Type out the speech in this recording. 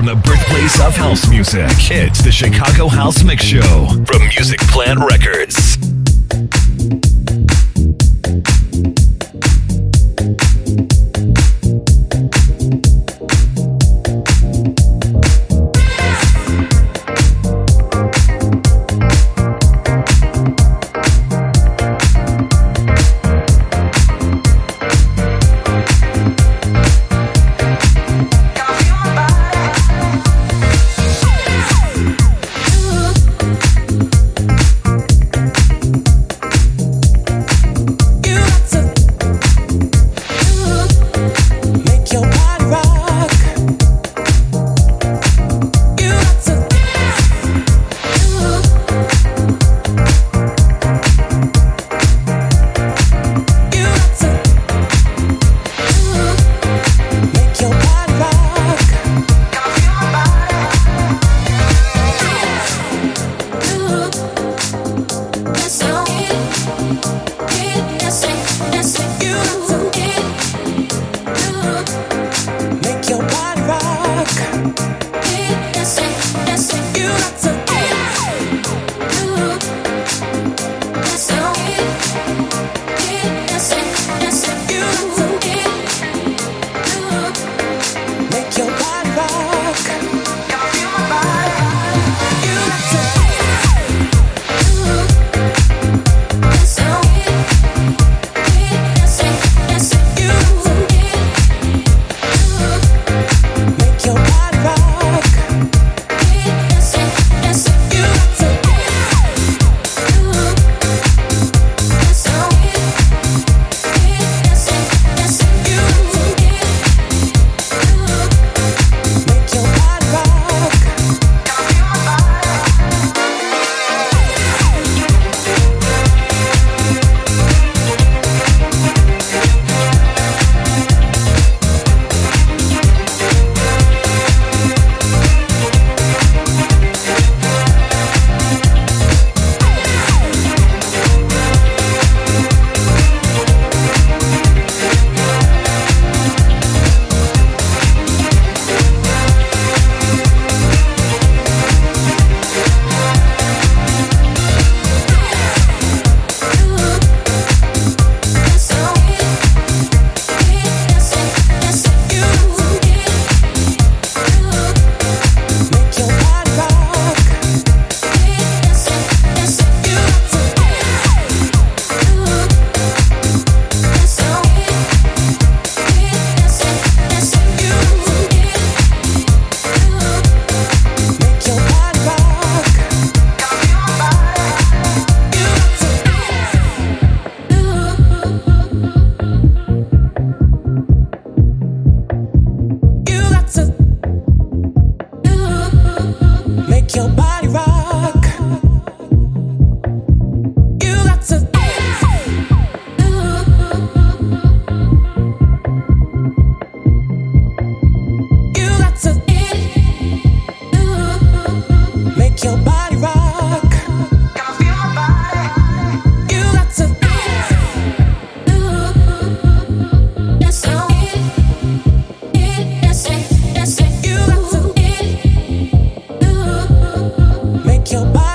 from the birthplace of house music. It's the Chicago House Mix Show from Music Plant Records. your body.